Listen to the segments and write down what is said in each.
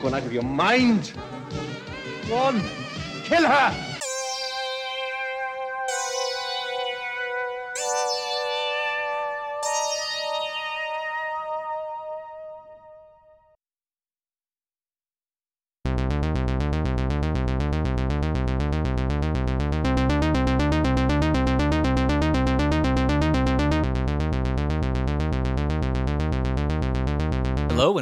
gone out of your mind. Go on, kill her!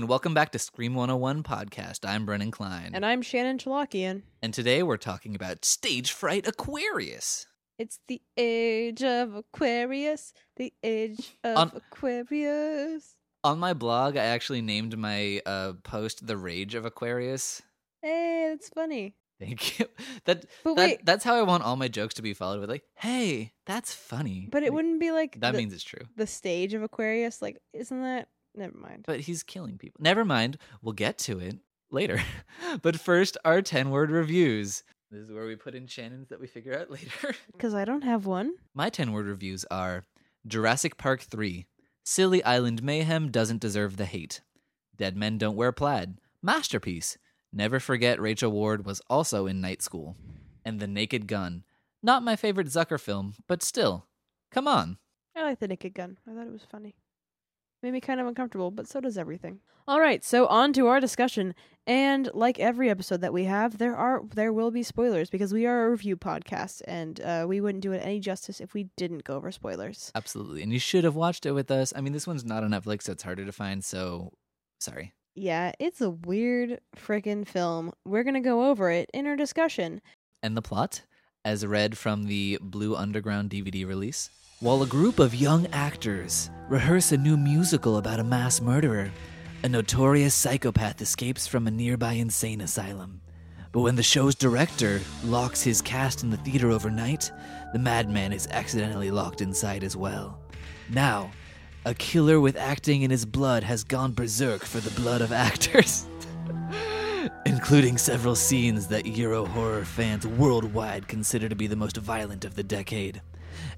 And welcome back to Scream 101 podcast. I'm Brennan Klein. And I'm Shannon Chalakian. And today we're talking about Stage Fright Aquarius. It's the age of Aquarius, the age of On- Aquarius. On my blog, I actually named my uh, post The Rage of Aquarius. Hey, that's funny. Thank you. That, But that wait, that's how I want all my jokes to be followed with like, "Hey, that's funny." but it Like, wouldn't be like That the, means it's true. the stage of Aquarius. Like, isn't that? Never mind. But he's killing people. Never mind. We'll get to it later. but first, our 10 word reviews. This is where we put in Shannon's that we figure out later. Because I don't have one. My 10 word reviews are Jurassic Park 3. Silly Island Mayhem doesn't deserve the hate. Dead Men Don't Wear Plaid. Masterpiece. Never forget Rachel Ward was also in Night School. And The Naked Gun. Not my favorite Zucker film, but still. Come on. I like the Naked Gun. I thought it was funny. Made me kind of uncomfortable, but so does everything. All right, so on to our discussion. And like every episode that we have, there are there will be spoilers because we are a review podcast, and uh, we wouldn't do it any justice if we didn't go over spoilers. Absolutely. And you should have watched it with us. I mean, this one's not on Netflix, so it's harder to find, so sorry. Yeah, it's a weird freaking film. We're gonna go over it in our discussion. and the plot, as read from the Blue Underground DVD release. While a group of young actors rehearse a new musical about a mass murderer, a notorious psychopath escapes from a nearby insane asylum. But when the show's director locks his cast in the theater overnight, the madman is accidentally locked inside as well. Now, a killer with acting in his blood has gone berserk for the blood of actors including several scenes that Euro horror fans worldwide consider to be the most violent of the decade.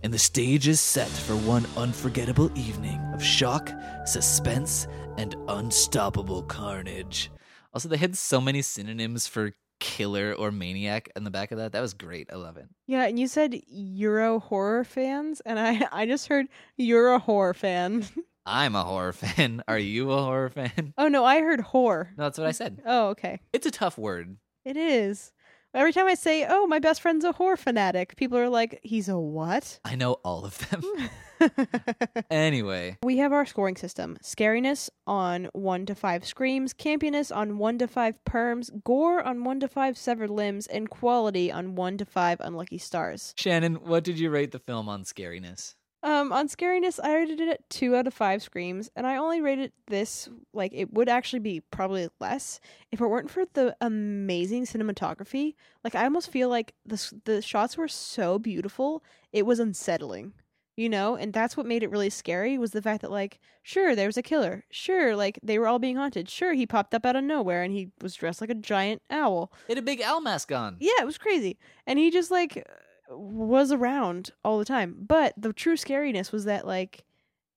And the stage is set for one unforgettable evening of shock, suspense, and unstoppable carnage. Also, they had so many synonyms for killer or maniac in the back of that. That was great. I love it. Yeah, and you said Euro horror fans, and I I just heard Euro horror fan. I'm a horror fan. Are you a horror fan? oh no, I heard whore. No, that's what I said. Oh, okay. It's a tough word. It is. Every time I say, "Oh, my best friend's a horror fanatic," people are like, "He's a what?" I know all of them. Hmm. anyway, we have our scoring system: scariness on one to five screams, campiness on one to five perms, gore on one to five severed limbs, and quality on one to five unlucky stars. Shannon, what did you rate the film on scariness? Um, on scariness, I rated it at two out of five screams, and I only rated this like it would actually be probably less if it weren't for the amazing cinematography. Like I almost feel like the the shots were so beautiful, it was unsettling, you know, and that's what made it really scary was the fact that like sure there was a killer, sure like they were all being haunted, sure he popped up out of nowhere and he was dressed like a giant owl, It had a big owl mask on. yeah, it was crazy. And he just like was around all the time. But the true scariness was that like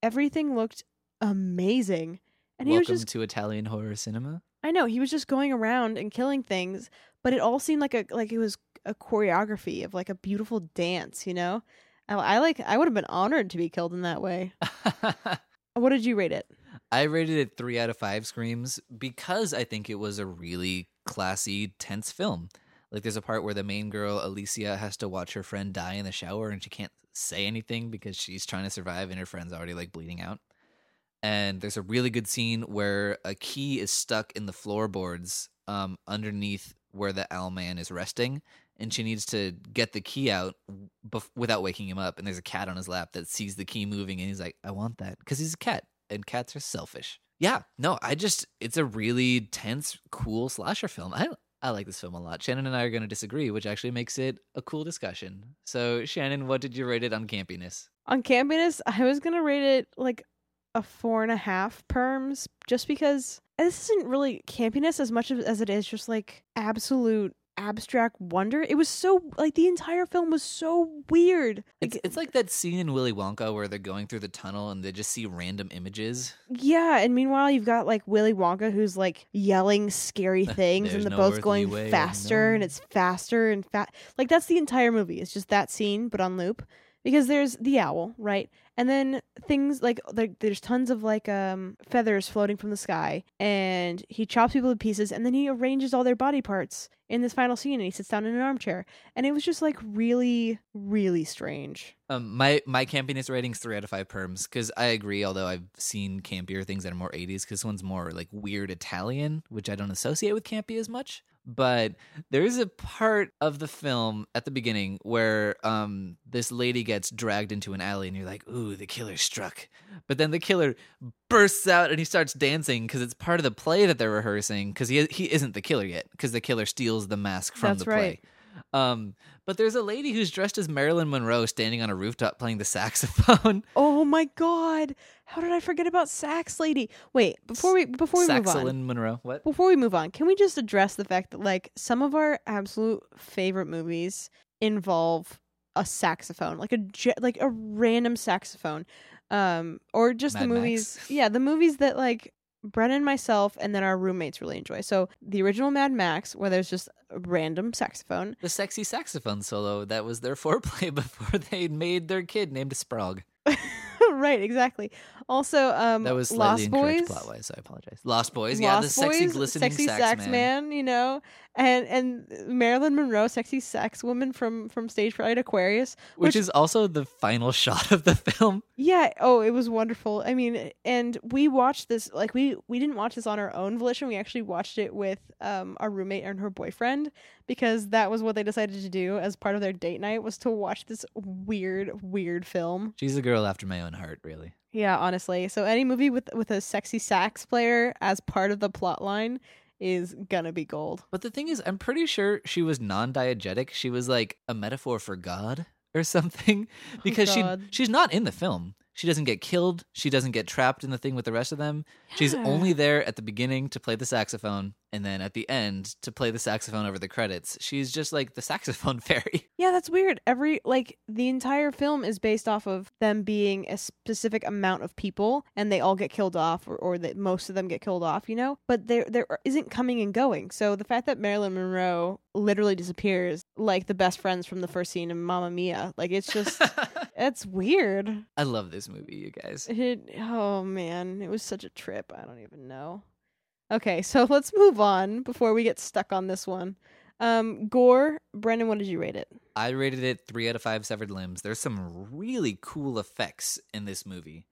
everything looked amazing. And he was just to Italian horror cinema. I know, he was just going around and killing things, but it all seemed like a like it was a choreography of like a beautiful dance, you know? I, I like I would have been honored to be killed in that way. What did you rate it? I rated it three out of five screams because I think it was a really classy, tense film. Like there's a part where the main girl, Alicia, has to watch her friend die in the shower and she can't say anything because she's trying to survive and her friend's already like bleeding out. And there's a really good scene where a key is stuck in the floorboards um, underneath where the owl man is resting, and she needs to get the key out bef- without waking him up. And there's a cat on his lap that sees the key moving, and he's like, "I want that," because he's a cat, and cats are selfish. Yeah, no, I just it's a really tense, cool slasher film. I I like this film a lot. Shannon and I are going to disagree, which actually makes it a cool discussion. So, Shannon, what did you rate it on campiness? On campiness, I was gonna rate it like a four and a half perms, just because this isn't really campiness as much as it is just like absolute abstract wonder. It was so like the entire film was so weird. It's, it's like that scene in Willy Wonka where they're going through the tunnel and they just see random images. Yeah, and meanwhile you've got like Willy Wonka who's like yelling scary things and the no boat's going faster and it's faster and fat. Like that's the entire movie. It's just that scene but on loop because there's the owl, right? And then things like there's tons of like um feathers floating from the sky and he chops people to pieces and then he arranges all their body parts in this final scene and he sits down in an armchair and it was just like really really strange. Um, my my campiness rating's three out of five perms because I agree. Although I've seen campier things that are more '80s, because this one's more like weird Italian, which I don't associate with campy as much. But there is a part of the film at the beginning where um this lady gets dragged into an alley, and you're like, "Ooh, the killer struck!" But then the killer bursts out and he starts dancing because it's part of the play that they're rehearsing. Because he he isn't the killer yet, because the killer steals the mask from That's the play. right. Um, but there's a lady who's dressed as Marilyn Monroe standing on a rooftop playing the saxophone. Oh my god. How did I forget about Sax Lady? Wait, before we before we move on. Monroe. What? Before we move on, can we just address the fact that like some of our absolute favorite movies involve a saxophone, like a ge- like a random saxophone, um, or just the Mad Max. movies. Yeah, the movies that like Brennan, myself, and then our roommates really enjoy. So the original Mad Max, where there's just a random saxophone. The sexy saxophone solo that was their foreplay before they made their kid named Sprog. right, exactly. Also, um, That was slightly Lost incorrect Boys. plot wise, so I apologize. Lost Boys, yeah, the Lost sexy Boys, glistening sexy sax, man. you know, and and Marilyn Monroe, sexy sex woman from from Stage Fright Aquarius, Which, which- is also the final shot of the film. Yeah. Oh, it was wonderful. I mean, and we watched this like we we didn't watch this on our own volition. We actually watched it with um our roommate and her boyfriend because that was what they decided to do as part of their date night was to watch this weird weird film. She's a girl after my own heart, really. Yeah, honestly. So any movie with with a sexy sax player as part of the plot line is gonna be gold. But the thing is, I'm pretty sure she was non-diegetic. She was like a metaphor for God or something oh, because she she's not in the film. She doesn't get killed. She doesn't get trapped in the thing with the rest of them. She's only there at the beginning to play the saxophone and then at the end to play the saxophone over the credits. She's just like the saxophone fairy. Yeah, that's weird. Every like the entire film is based off of them being a specific amount of people, and they all get killed off, or, or that most of them get killed off. You know, but there there isn't coming and going. So the fact that Marilyn Monroe literally disappears, like the best friends from the first scene in Mamma Mia, like it's just it's weird. I love this movie, you guys. It, oh man, it was such a trip. I don't even know. Okay, so let's move on before we get stuck on this one. Um, Gore, Brennan, what did you rate it? I rated it three out of five severed limbs. There's some really cool effects in this movie.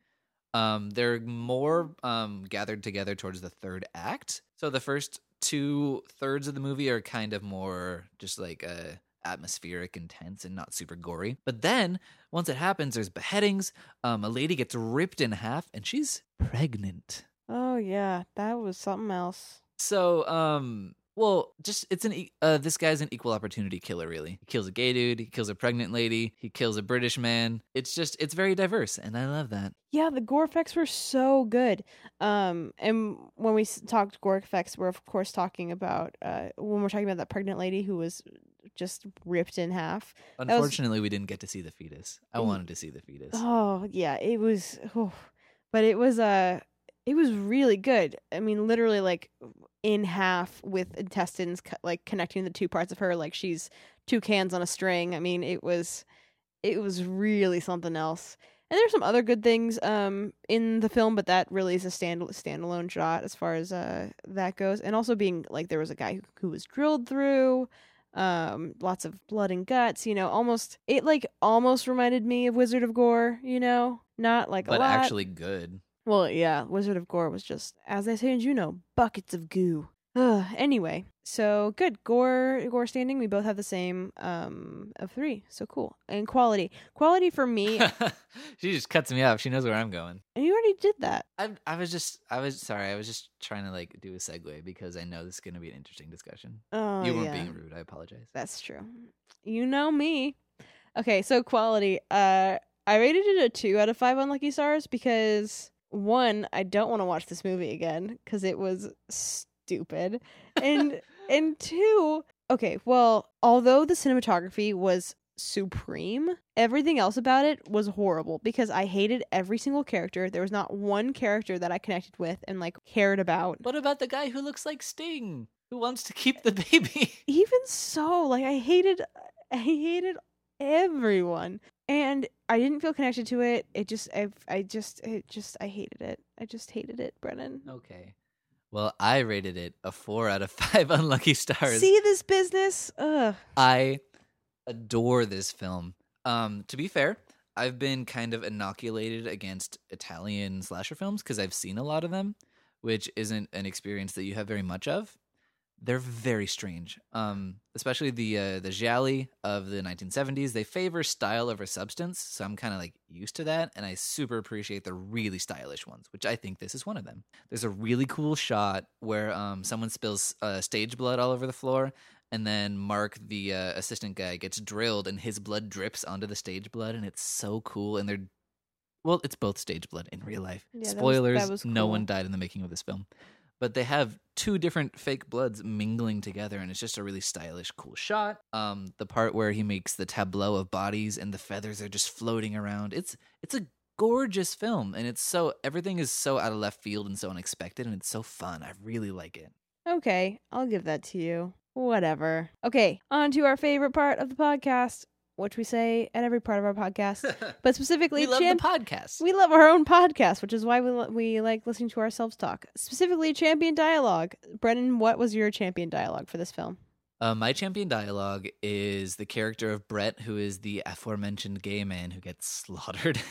Um, they're more um, gathered together towards the third act. So the first two thirds of the movie are kind of more just like uh, atmospheric, intense, and not super gory. But then once it happens, there's beheadings. Um, a lady gets ripped in half, and she's pregnant. Oh yeah, that was something else. So, um, well, just it's an uh, this guy's an equal opportunity killer. Really, he kills a gay dude, he kills a pregnant lady, he kills a British man. It's just it's very diverse, and I love that. Yeah, the gore effects were so good. Um, and when we talked gore effects, we're of course talking about uh, when we're talking about that pregnant lady who was just ripped in half. was- Unfortunately, we didn't get to see the fetus. I Mm. wanted to see the fetus. Oh yeah, it was. Oh, but it was uh it was really good. I mean, literally like in half with intestines, like connecting the two parts of her, like she's two cans on a string. I mean, it was it was really something else. And there's some other good things um in the film, but that really is a stand standalone shot as far as uh that goes. And also being like there was a guy who, who was drilled through um lots of blood and guts you know almost it like almost reminded me of wizard of gore you know? Not like a but lot. actually good. well yeah wizard of gore was just as they say in juno buckets of goo Ugh, anyway so good gore gore standing we both have the same um of three so cool and quality quality for me she just cuts me off. She knows where I'm going. and you already did that I I was just I was sorry. I was just trying to like do a segue because I know this is going to be an interesting discussion. oh you weren't yeah. being rude. I apologize. That's true. You know me. Okay, so quality. Uh I rated it a 2 out of 5 on Lucky Stars because one, I don't want to watch this movie again cuz it was stupid. And and two, Okay, well, although the cinematography was supreme, everything else about it was horrible because I hated every single character. There was not one character that I connected with and like cared about. What about the guy who looks like Sting, who wants to keep the baby? Even so, like I hated I hated everyone. And I didn't feel connected to it. It just I I just it just I hated it. I just hated it, Brennan. Okay. Well, I rated it a four out of five unlucky stars. See this business? Ugh. I adore this film. Um, to be fair, I've been kind of inoculated against Italian slasher films because I've seen a lot of them, which isn't an experience that you have very much of. They're very strange, um, especially the uh, the gialli of the 1970s. They favor style over substance, so I'm kind of like used to that, and I super appreciate the really stylish ones, which I think this is one of them. There's a really cool shot where um, someone spills uh, stage blood all over the floor, and then Mark, the uh, assistant guy, gets drilled, and his blood drips onto the stage blood, and it's so cool. And they're well, it's both stage blood in real life. Yeah, that was- Spoilers: that was no one died in the making of this film, but they have two different fake bloods mingling together, and it's just a really stylish, cool shot. Um, the part where he makes the tableau of bodies and the feathers are just floating around. It's it's a gorgeous film, and it's so everything is so out of left field and so unexpected, and it's so fun. I really like it. Okay, I'll give that to you. Whatever. Okay, on to our favorite part of the podcast, which we say at every part of our podcast, but specifically we love champ- the podcast. we love our own podcast, which is why we, li- we like listening to ourselves talk. Specifically, champion dialogue. Brennan, what was your champion dialogue for this film? Uh, my champion dialogue is the character of Brett, who is the aforementioned gay man who gets slaughtered.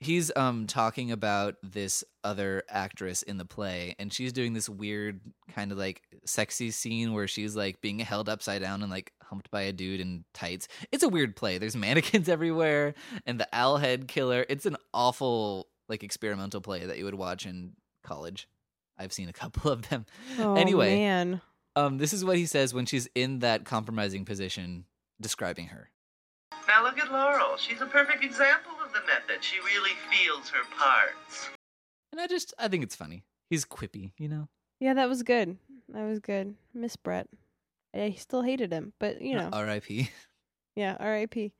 He's um talking about this other actress in the play, and she's doing this weird kind of like sexy scene where she's like being held upside down and like humped by a dude in tights. It's a weird play. There's mannequins everywhere, and the owl head killer. It's an awful like experimental play that you would watch in college. I've seen a couple of them. Oh, anyway, man. Um, this is what he says when she's in that compromising position, describing her. Now look at Laurel. She's a perfect example of the method. She really feels her parts. And I just, I think it's funny. He's quippy, you know. Yeah, that was good. That was good. Miss Brett. I still hated him, but you know. R.I.P. Yeah, R.I.P.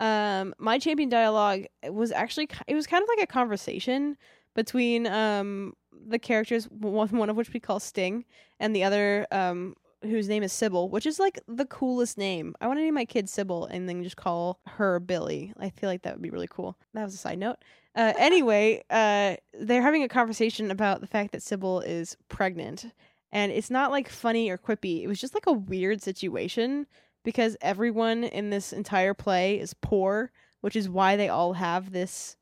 Um, my champion dialogue was actually it was kind of like a conversation between um the characters, one one of which we call Sting, and the other um whose name is Sybil, which is like the coolest name. I want to name my kid Sybil and then just call her Billy. I feel like that would be really cool. That was a side note. Uh, anyway, uh, they're having a conversation about the fact that Sybil is pregnant, and it's not like funny or quippy. It was just like a weird situation because everyone in this entire play is poor, which is why they all have this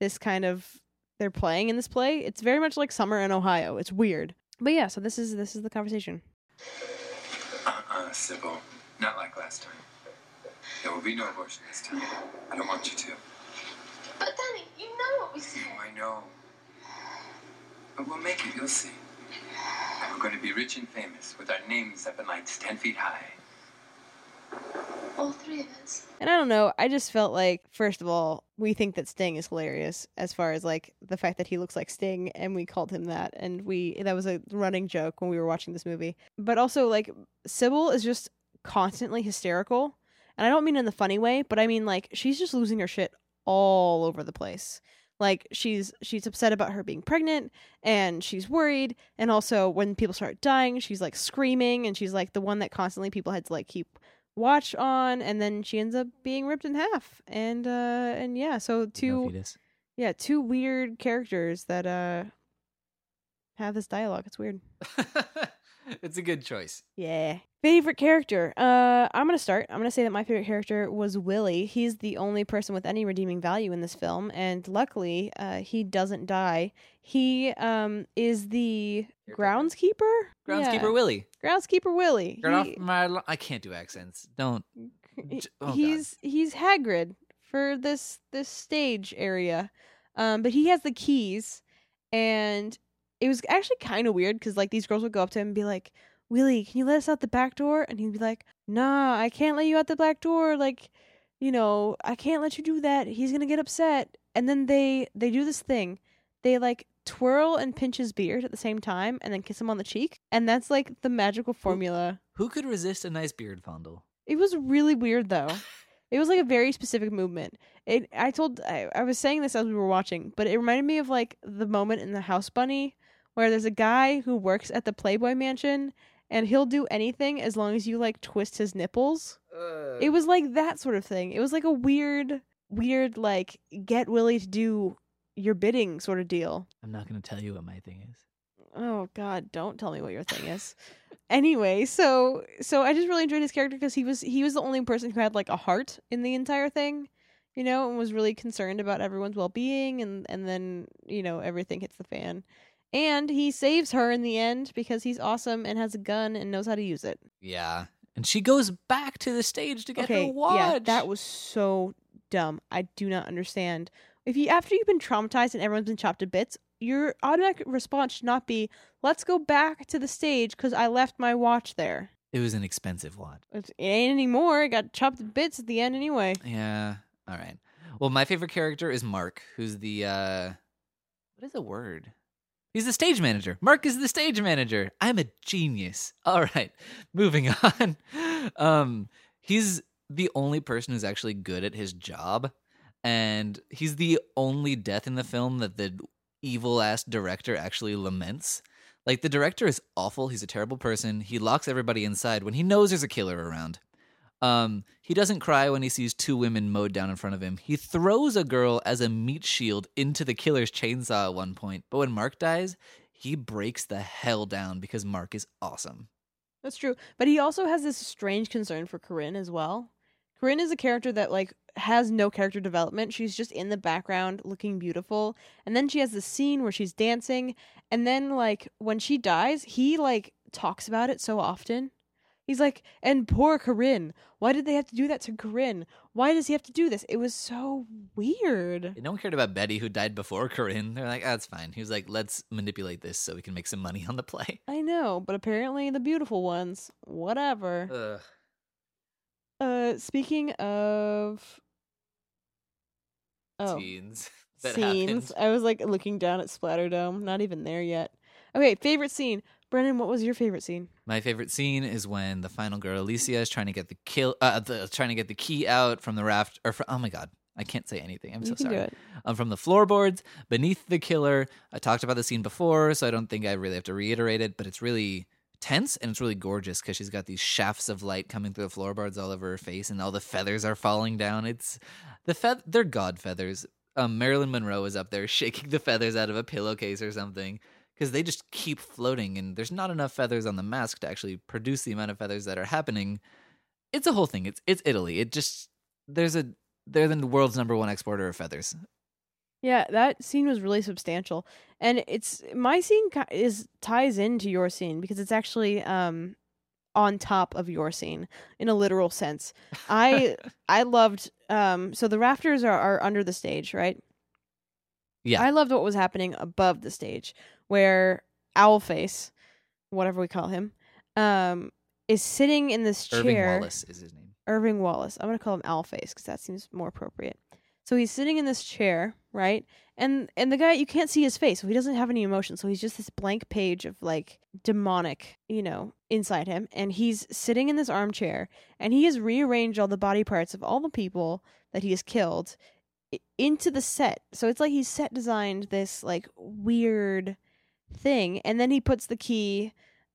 this kind of they're playing in this play. It's very much like summer in Ohio. It's weird. But yeah, so this is this is the conversation. Uh-uh, Sybil. Not like last time. There will be no abortion this time. I don't want you to. But Danny, you know what we said. Oh, I know. But we'll make it, you'll see. And we're going to be rich and famous with our names up in lights ten feet high. All three of us. And I don't know, I just felt like first of all, we think that Sting is hilarious as far as like the fact that he looks like Sting and we called him that and we that was a running joke when we were watching this movie. But also like Sybil is just constantly hysterical. And I don't mean in the funny way, but I mean like she's just losing her shit all over the place. Like she's she's upset about her being pregnant and she's worried and also when people start dying, she's like screaming and she's like the one that constantly people had to like keep watch on and then she ends up being ripped in half. And uh and yeah, so two fetus. yeah, two weird characters that uh have this dialogue. It's weird. it's a good choice. Yeah. Favorite character. Uh I'm going to start. I'm going to say that my favorite character was Willie. He's the only person with any redeeming value in this film and luckily uh he doesn't die. He um is the groundskeeper? Groundskeeper Yeah. Willie. Groundskeeper Willie. Get off my. Lo- I can't do accents. Don't. oh, God. he's he's Hagrid for this this stage area, um, but he has the keys, and it was actually kind of weird because like these girls would go up to him and be like, "Willie, can you let us out the back door?" And he'd be like, "Nah, I can't let you out the back door. Like, you know, I can't let you do that. He's gonna get upset." And then they they do this thing, they like twirl and pinch his beard at the same time and then kiss him on the cheek. And that's like the magical formula. Who could resist a nice beard fondle? It was really weird though. It was like a very specific movement. It I told I, I was saying this as we were watching, but it reminded me of like the moment in the House Bunny where there's a guy who works at the Playboy Mansion and he'll do anything as long as you like twist his nipples. It was like that sort of thing. It was like a weird weird like get Willie to do your bidding sort of deal. I'm not going to tell you what my thing is. Oh God! Don't tell me what your thing is. anyway, so so I just really enjoyed his character because he was he was the only person who had like a heart in the entire thing, you know, and was really concerned about everyone's well being, and and then you know everything hits the fan, and he saves her in the end because he's awesome and has a gun and knows how to use it. Yeah. And she goes back to the stage to get her watch. yeah, that was so dumb. I do not understand. If you after you've been traumatized and everyone's been chopped to bits, your automatic response should not be "Let's go back to the stage because I left my watch there." It was an expensive watch. It ain't anymore. It got chopped to bits at the end anyway. Yeah. All right. Well, my favorite character is Mark, who's the uh what is the word? He's the stage manager. Mark is the stage manager. I'm a genius. All right. Moving on. Um he's the only person who's actually good at his job and he's the only death in the film that the evil ass director actually laments. Like the director is awful. He's a terrible person. He locks everybody inside when he knows there's a killer around. Um, he doesn't cry when he sees two women mowed down in front of him. He throws a girl as a meat shield into the killer's chainsaw at one point. But when Mark dies, he breaks the hell down because Mark is awesome. That's true. But he also has this strange concern for Corinne as well. Corinne is a character that like has no character development. She's just in the background looking beautiful. And then she has this scene where she's dancing and then like when she dies, he like talks about it so often. He's like, and poor Corinne. Why did they have to do that to Corinne? Why does he have to do this? It was so weird. No one cared about Betty, who died before Corinne. They're like, that's fine. He was like, let's manipulate this so we can make some money on the play. I know, but apparently the beautiful ones, whatever. Ugh. Uh, speaking of oh Scenes that scenes, happened. I was like looking down at Splatterdome. Not even there yet. Okay, favorite scene. Brennan, what was your favorite scene? My favorite scene is when the final girl Alicia is trying to get the kill, uh, the, trying to get the key out from the raft. Or from, oh my god, I can't say anything. I'm you so sorry. Um, from the floorboards beneath the killer. I talked about the scene before, so I don't think I really have to reiterate it. But it's really tense and it's really gorgeous because she's got these shafts of light coming through the floorboards all over her face, and all the feathers are falling down. It's the fe- they're god feathers. Um, Marilyn Monroe is up there shaking the feathers out of a pillowcase or something because they just keep floating, and there's not enough feathers on the mask to actually produce the amount of feathers that are happening. It's a whole thing. It's it's Italy. It just there's a they're the world's number one exporter of feathers. Yeah, that scene was really substantial, and it's my scene is ties into your scene because it's actually um on top of your scene in a literal sense. I I loved um so the rafters are, are under the stage, right? Yeah. I loved what was happening above the stage where Owlface, whatever we call him, um is sitting in this chair. Irving. Wallace is his name. Irving Wallace. I'm gonna call him Owlface because that seems more appropriate. So he's sitting in this chair, right? And and the guy you can't see his face, so he doesn't have any emotion. So he's just this blank page of like demonic, you know, inside him. And he's sitting in this armchair, and he has rearranged all the body parts of all the people that he has killed into the set. So it's like he's set designed this like weird thing, and then he puts the key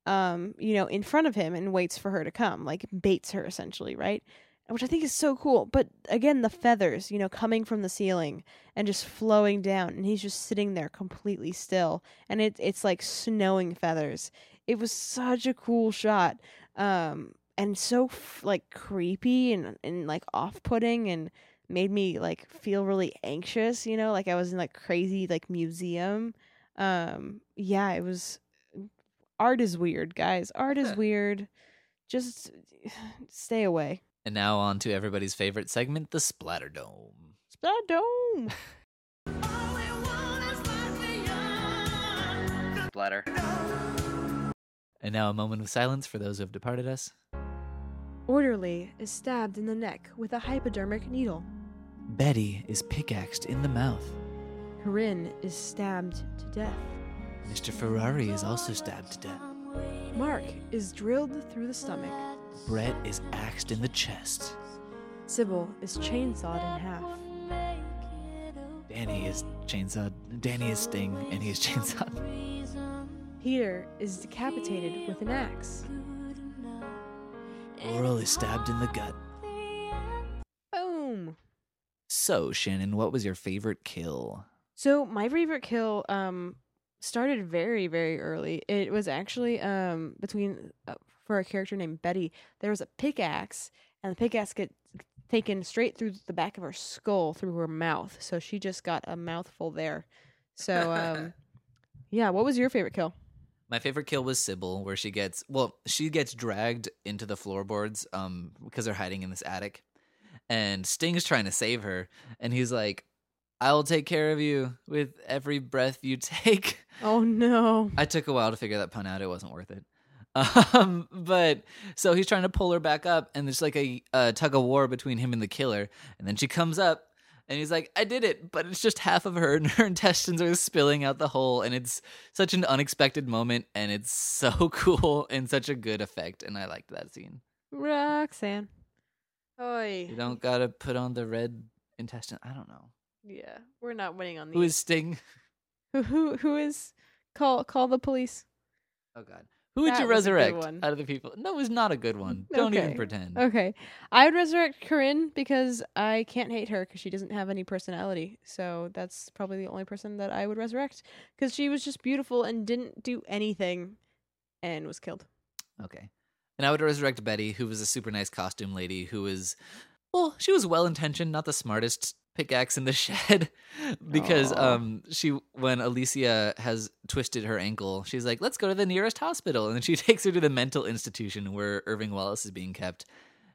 um, you know, in front of him and waits for her to come, like baits her essentially, right? Which I think is so cool. But again, the feathers, you know, coming from the ceiling and just flowing down, and he's just sitting there completely still, and it it's like snowing feathers. It was such a cool shot, um, and so like creepy and and like off putting and made me like feel really anxious. You know, like I was in like crazy like museum. Um, yeah, it was art is weird, guys. Art is weird. Just stay away. And now on to everybody's favorite segment, the Splatter Dome. Splatter Dome. Splatter. And now a moment of silence for those who have departed us. Orderly is stabbed in the neck with a hypodermic needle. Betty is pickaxed in the mouth. Corinne is stabbed to death. Mr. Ferrari is also stabbed to death. Mark is drilled through the stomach. Brett is axed in the chest. Sybil is chainsawed in half. Danny is chainsawed. Danny is Sting, and he is chainsawed. Peter is decapitated with an axe. Laurel is stabbed in the gut. So, Shannon, what was your favorite kill? So my favorite kill um started very very early. It was actually um between uh, for a character named Betty. There was a pickaxe and the pickaxe get taken straight through the back of her skull through her mouth. So she just got a mouthful there. So um yeah, what was your favorite kill? My favorite kill was Sybil, where she gets well, she gets dragged into the floorboards um because they're hiding in this attic, and Sting's trying to save her, and he's like, "I will take care of you with every breath you take." Oh no. I took a while to figure that pun out; it wasn't worth it. Um, but so he's trying to pull her back up, and there's like a, a tug of war between him and the killer, and then she comes up. And he's like, I did it, but it's just half of her, and her intestines are spilling out the hole. And it's such an unexpected moment, and it's so cool and such a good effect. And I liked that scene. Roxanne. Oi. You don't gotta put on the red intestine. I don't know. Yeah, we're not winning on these. Who is Sting? who who who is call call the police? Oh, God. Who would That you was a good resurrect out of the people? No, it was not a good one. Don't even pretend. Okay. I would resurrect Corinne because I can't hate her because she doesn't have any personality. So that's probably the only person that I would resurrect because she was just beautiful and didn't do anything and was killed. Okay. And I would resurrect Betty, who was a super nice costume lady who was, well, she was well intentioned, not the smartest pickaxe in the shed. because Aw. um she when Alicia has twisted her ankle, she's like, let's go to the nearest hospital. And then she takes her to the mental institution where Irving Wallace is being kept.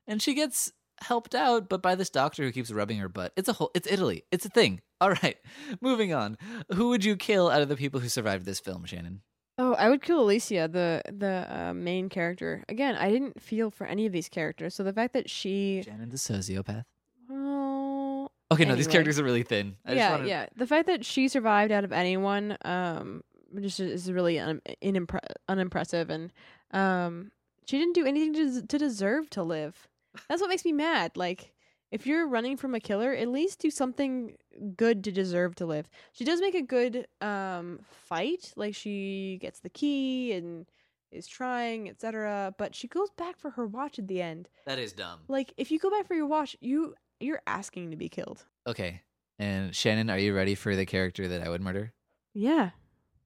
And she gets helped out, but by this doctor who keeps rubbing her butt. It's a whole it's Italy. It's a thing. All right. Moving on. Who would you kill out of the people who survived this film, Shannon? Oh, I would kill Alicia, the the uh, main character. Again, I didn't feel for any of these characters. So the fact that she, Shannon the sociopath. oh, Okay, no, these characters are really thin. I just yeah, wanted- yeah. The fact that she survived out of anyone, um, just is really un- unimpre- unimpressive, and um, she didn't do anything to, to deserve to live. That's what makes me mad. Like, if you're running from a killer, at least do something good to deserve to live. She does make a good um fight. Like, she gets the key and is trying, etc. But she goes back for her watch at the end. That is dumb. Like, if you go back for your watch, you you're asking to be killed. Okay. And Shannon, are you ready for the character that I would murder? Yeah.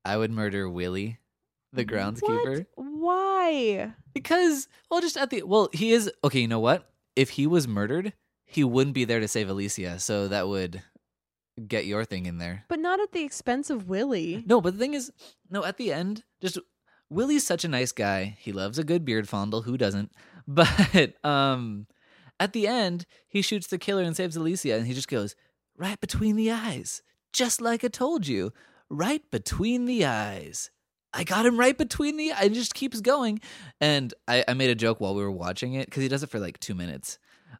I would murder Willie, the groundskeeper. What? Why? Because, well, just at the, well, he is, okay, you know what? If he was murdered, he wouldn't be there to save Alicia. So that would get your thing in there. But not at the expense of Willie. No, but the thing is, no, at the end, just Willie's such a nice guy. He loves a good beard fondle. Who doesn't? But um, at the end, he shoots the killer and saves Alicia, and he just goes right between the eyes, just like I told you, right between the eyes. I got him right between the. I just keeps going, and I, I made a joke while we were watching it because he does it for like two minutes.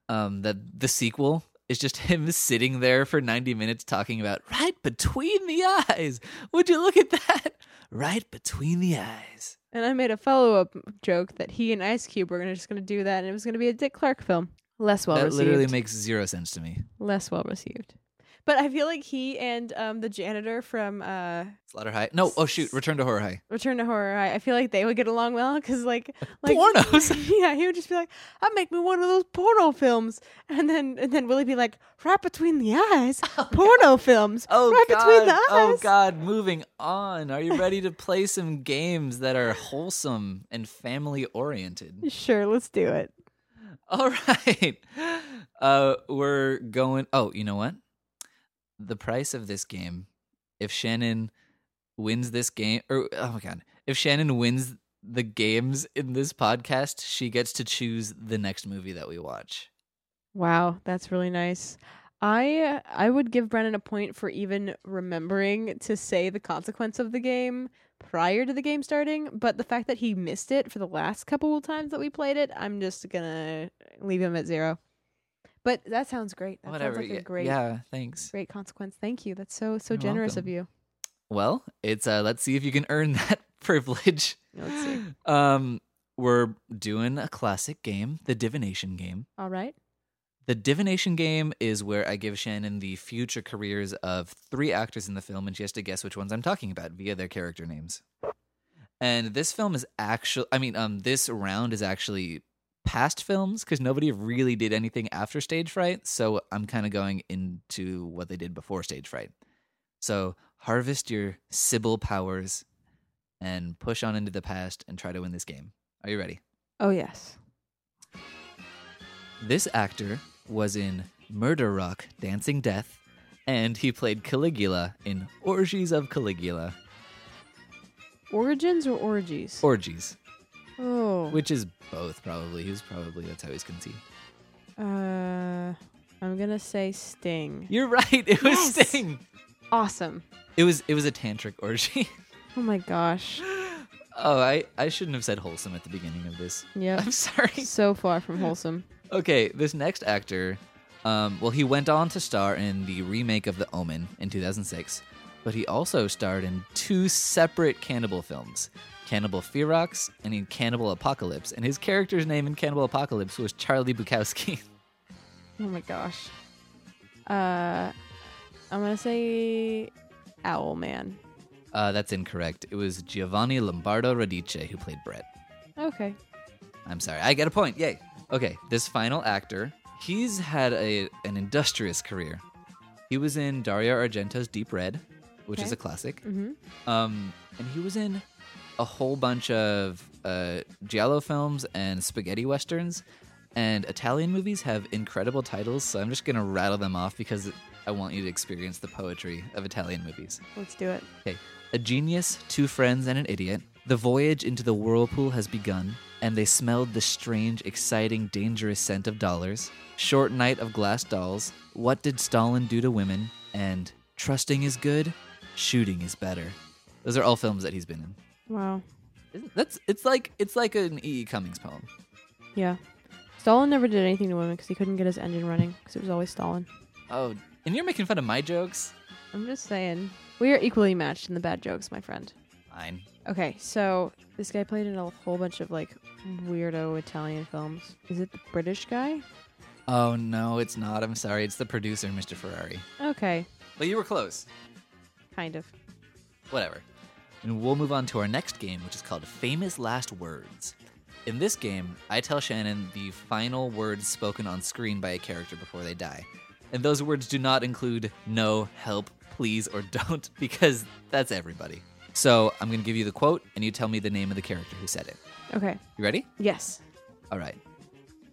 Um, that the sequel is just him sitting there for ninety minutes talking about right between the eyes. Would you look at that? Right between the eyes. And I made a follow up joke that he and Ice Cube were gonna just gonna do that, and it was gonna be a Dick Clark film. Less well that received. literally makes zero sense to me. Less well received. But I feel like he and um the janitor from uh Slaughter High. No, oh shoot, Return to Horror High. Return to Horror, High. I feel like they would get along well because like like Pornos. yeah, he would just be like, "I make me one of those porno films," and then and then Willie be like, "Right between the eyes, porno films, Oh right god. between the eyes." Oh god, moving on. Are you ready to play some games that are wholesome and family oriented? Sure, let's do it. All right. Uh we're going Oh, you know what? The price of this game if Shannon wins this game or oh my god, if Shannon wins the games in this podcast, she gets to choose the next movie that we watch. Wow, that's really nice. I I would give Brennan a point for even remembering to say the consequence of the game prior to the game starting, but the fact that he missed it for the last couple of times that we played it, I'm just gonna leave him at zero. But that sounds great. That Whatever. sounds like a great, yeah, thanks. great consequence. Thank you. That's so so You're generous of you. Well, it's uh let's see if you can earn that privilege. Let's see. Um we're doing a classic game, the divination game. All right. The divination game is where I give Shannon the future careers of three actors in the film, and she has to guess which ones I'm talking about via their character names. And this film is actually, I mean, um, this round is actually past films because nobody really did anything after Stage Fright. So I'm kind of going into what they did before Stage Fright. So harvest your Sybil powers and push on into the past and try to win this game. Are you ready? Oh yes. This actor was in Murder Rock Dancing Death, and he played Caligula in Orgies of Caligula. Origins or orgies? Orgies, oh. which is both probably. He was probably, that's how he's conceived. Uh, I'm gonna say Sting. You're right, it was Yes! Sting. Awesome. It was it was a tantric orgy. Oh my gosh. oh, I, I shouldn't have said wholesome at the beginning of this. Yep. I'm sorry. so far from wholesome. Okay, this next actor, um, well, he went on to star in the remake of The Omen in 2006, but he also starred in two separate cannibal films Cannibal Ferox and in Cannibal Apocalypse, and his character's name in Cannibal Apocalypse was Charlie Bukowski. Oh my gosh. Uh, I'm gonna say Owl Man. Uh, that's incorrect. It was Giovanni Lombardo Radice who played Brett. Okay. I'm sorry. I get a point. Yay. Okay, this final actor, he's had a an industrious career. He was in Dario Argento's Deep Red, which is a classic. Mhm. Um, and he was in a whole bunch of uh, giallo films and spaghetti westerns. And Italian movies have incredible titles, so I'm just gonna rattle them off because I want you to experience the poetry of Italian movies. Let's do it. Okay. A genius, two friends, and an idiot. The voyage into the whirlpool has begun, and they smelled the strange, exciting, dangerous scent of dollars. Short night of glass dolls. What did Stalin do to women? And trusting is good, shooting is better. Those are all films that he's been in. Wow. Isn't- That's it's like it's like an E. E. Cummings poem. Yeah. Stalin never did anything to women because he couldn't get his engine running because it was always Stalin. Oh, and you're making fun of my jokes? I'm just saying. We are equally matched in the bad jokes, my friend. Fine. Okay, so this guy played in a whole bunch of like weirdo Italian films. Is it the British guy? Oh no, it's not. I'm sorry. It's the producer, Mr. Ferrari. Okay, But you were close. kind of. whatever. And we'll move on to our next game, which is called Famous Last Words. In this game, I tell Shannon the final words spoken on screen by a character before they die. And those words do not include no, help, please, or don't, because that's everybody. So I'm going to give you the quote, and you tell me the name of the character who said it. Okay. You ready? Yes. All right.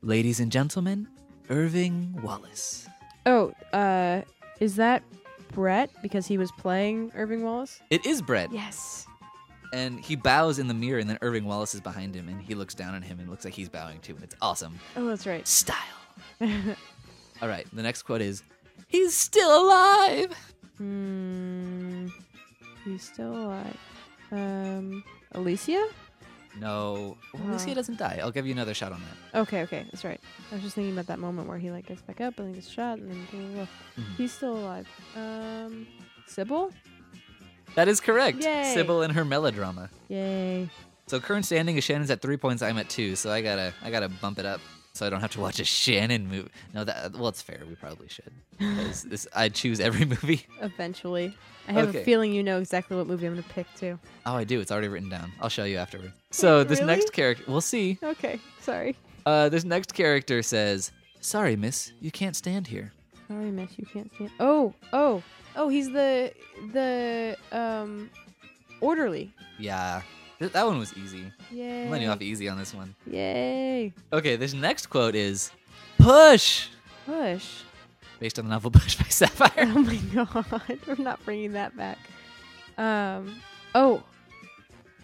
Ladies and gentlemen, Irving Wallace. Oh, uh, is that Brett because he was playing Irving Wallace? It is Brett. Yes. And he bows in the mirror, and then Irving Wallace is behind him, and he looks down at him and looks like he's bowing too. And it's awesome. Oh, that's right. Style. All right, the next quote is He's still alive. Hmm. He's still alive. Um, Alicia? No, Alicia Oh. doesn't die. I'll give you another shot on that. Okay, okay, that's right. I was just thinking about that moment where he like gets back up and then gets shot and then blah, blah, blah. Mhm. he's still alive. Um, Sybil? That is correct. Yay. Sybil and her melodrama. Yay! So current standing is Shannon's at three points. I'm at two. So I gotta I gotta bump it up so I don't have to watch a Shannon movie. No, that well, it's fair. We probably should. this I choose every movie. Eventually, I have Okay. a feeling you know exactly what movie I'm gonna pick too. Oh, I do. It's already written down. I'll show you afterward. So this next character, we'll see. Okay, sorry. Uh, this next character says, "Sorry, miss, you can't stand here." Sorry, miss, you can't stand. Oh, oh, oh! He's the the um orderly. Yeah, that one was easy. Yay! I'm letting you off easy on this one. Yay! Okay, this next quote is, "Push," Push. based on the novel Push by Sapphire. Oh my god, we're not bringing that back. Um. Oh.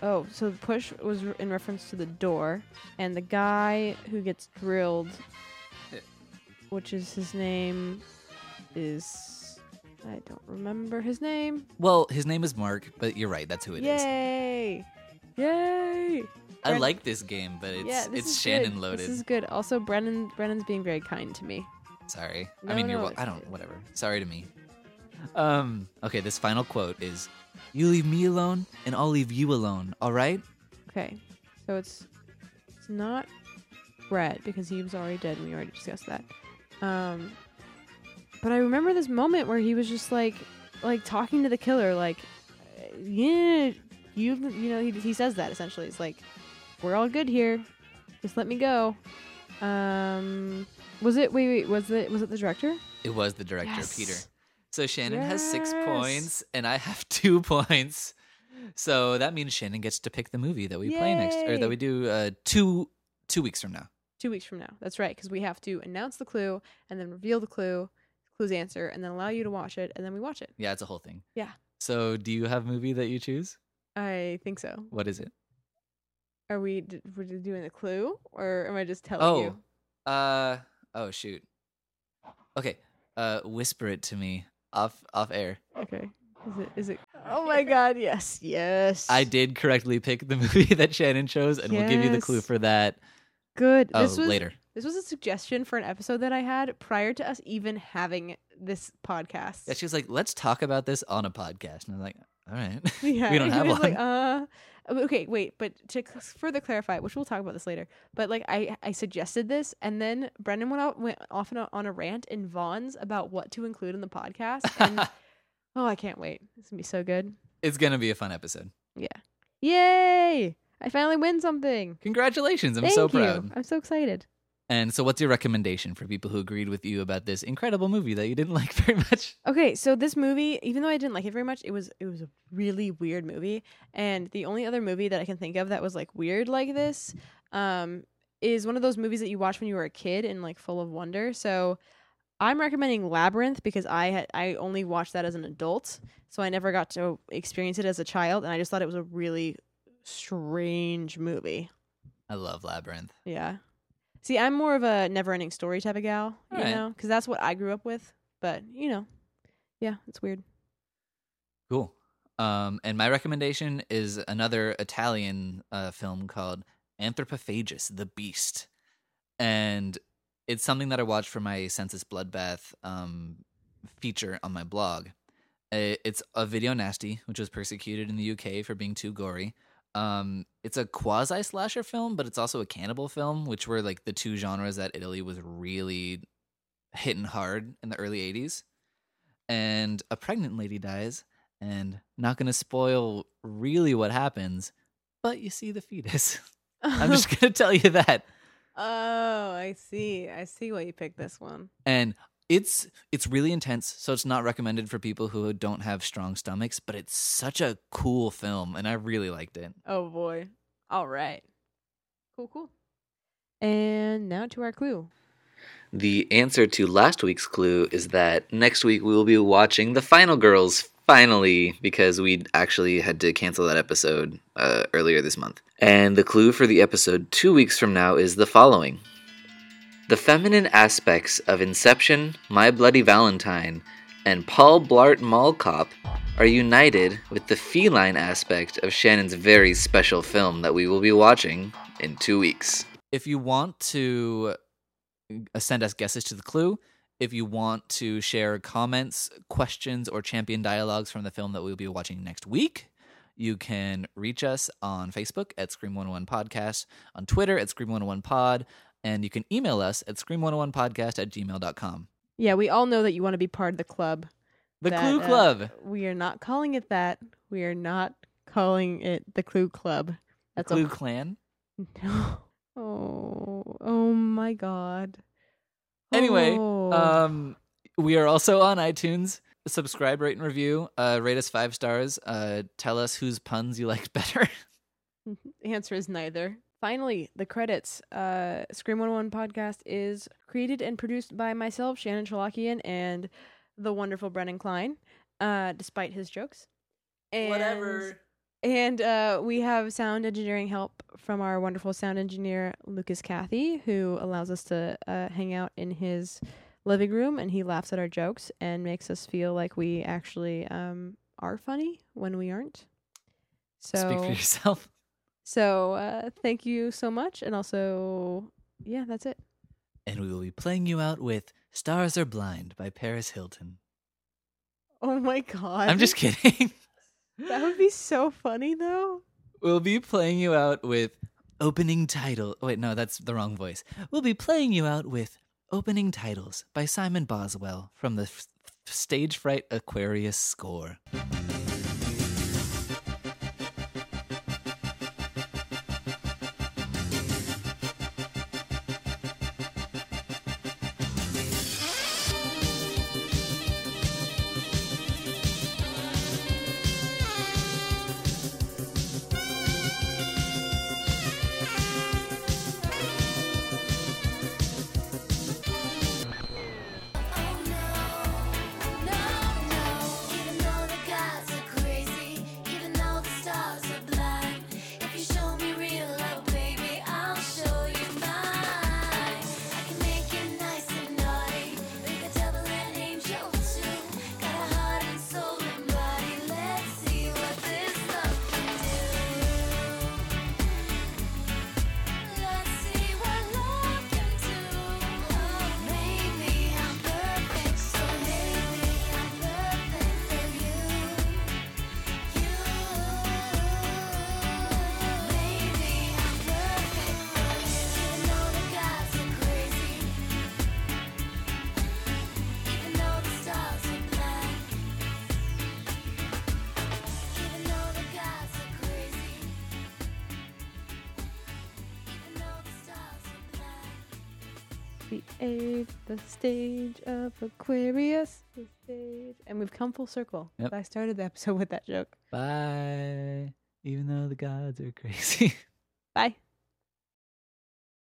Oh, so the push was in reference to the door, and the guy who gets drilled, which is his name, is I don't remember his name. Well, his name is Mark, but you're right. That's who it is. Yay! Yay! I Bren- like this game, but it's yeah, it's Shannon good. loaded. This is good. Also, Brennan Brennan's being very kind to me. Sorry. I No, mean, you're. no, I don't. Whatever. Sorry to me. Um. Okay. This final quote is, "You leave me alone, and I'll leave you alone. All right." Okay, so it's it's not Brett because he was already dead and we already discussed that. Um, but I remember this moment where he was just like like talking to the killer, like, yeah, you you know he he says that essentially. It's like we're all good here, just let me go. Um, was it wait wait was it was it the director? It was the director, Peter. So Shannon has six points, and I have two points. So that means Shannon gets to pick the movie that we play next, or that we do uh, two two weeks from now. Two weeks from now. That's right, because we have to announce the clue and then reveal the clue, clue's answer, and then allow you to watch it, and then we watch it. Yeah, it's a whole thing. Yeah. So do you have a movie that you choose? I think so. What is it? Are we, d- we doing the clue, or am I just telling you? Oh, uh, oh shoot. Okay, uh, whisper it to me off off air. Okay. Is it? Is it? Oh my God! Yes, yes. I did correctly pick the movie that Shannon chose, and we'll give you the clue for that. Good. Oh, this was later. This was a suggestion for an episode that I had prior to us even having this podcast. Yeah, she was like, "Let's talk about this on a podcast," and I was like, "All right." Yeah, we don't have one. Like, uh, okay, wait, but to c- further clarify, which we'll talk about this later, but like I, I suggested this, and then Brennan went out, went off on a, on a rant in Vaughn's about what to include in the podcast, and oh, I can't wait. It's gonna be so good. it's gonna be a fun episode. Yeah, yay! I finally win something. Congratulations! I'm Thank so you. proud. I'm so excited. And so, what's your recommendation for people who agreed with you about this incredible movie that you didn't like very much? Okay, so this movie, even though I didn't like it very much, it was it was a really weird movie. And the only other movie that I can think of that was like weird like this, um, is one of those movies that you watch when you were a kid and like full of wonder. So I'm recommending Labyrinth because I had I only watched that as an adult, so I never got to experience it as a child, and I just thought it was a really strange movie. I love Labyrinth. Yeah. See, I'm more of a never-ending story type of gal, you Alright. know, because that's what I grew up with. But you know, yeah, it's weird. Cool. Um, and my recommendation is another Italian uh, film called Anthropophagus, the Beast. And it's something that I watched for my Census Bloodbath um, feature on my blog. It's a video nasty, which was persecuted in the UK for being too gory. Um, it's a quasi slasher film, but it's also a cannibal film, which were like the two genres that Italy was really hitting hard in the early 80s. And a pregnant lady dies, and not going to spoil really what happens, but you see the fetus. I'm just going to tell you that. oh, I see. I see why you picked this one. And it's it's really intense, so it's not recommended for people who don't have strong stomachs, but it's such a cool film and I really liked it. Oh boy. All right. Cool, cool. And now to our clue. The answer to last week's clue is that next week we will be watching The Final Girls finally because we actually had to cancel that episode uh, earlier this month. And the clue for the episode two weeks from now is the following The feminine aspects of Inception, My Bloody Valentine, and Paul Blart Mall Cop are united with the feline aspect of Shannon's very special film that we will be watching in two weeks. If you want to uh, send us guesses to the clue, if you want to share comments, questions, or champion dialogues from the film that we'll be watching next week, you can reach us on Facebook at Scream101 Podcast, on Twitter at Scream101Pod, and you can email us at Scream101Podcast at gmail.com. Yeah, we all know that you want to be part of the club. The that, Clue uh, Club. we are not calling it that. We are not calling it the Clue Club. The That's Clue a Clan. Oh, oh my god. Anyway, Oh. um, we are also on iTunes. Subscribe, rate, and review. Uh, rate us five stars. Uh, tell us whose puns you liked better. The answer is neither. Finally, the credits. Uh, Scream 101 podcast is created and produced by myself, Shannon Chalakian, and the wonderful Brennan Klein, uh, despite his jokes. And, And uh, we have sound engineering help from our wonderful sound engineer, Lucas Cathy, who allows us to uh, hang out in his living room and he laughs at our jokes and makes us feel like we actually um, are funny when we aren't. So, Speak for yourself. So uh, thank you so much. And also, yeah, that's it. And we will be playing you out with Stars Are Blind by Paris Hilton. Oh my god. I'm just kidding. That would be so funny though. We'll be playing you out with opening title. Wait, no, that's the wrong voice. We'll be playing you out with opening titles by Simon Boswell from the f- Stage Fright Aquarius score. The the stage of Aquarius, the stage, and we've come full circle. Yep. I started the episode with that joke. Bye. Even though the gods are crazy. Bye.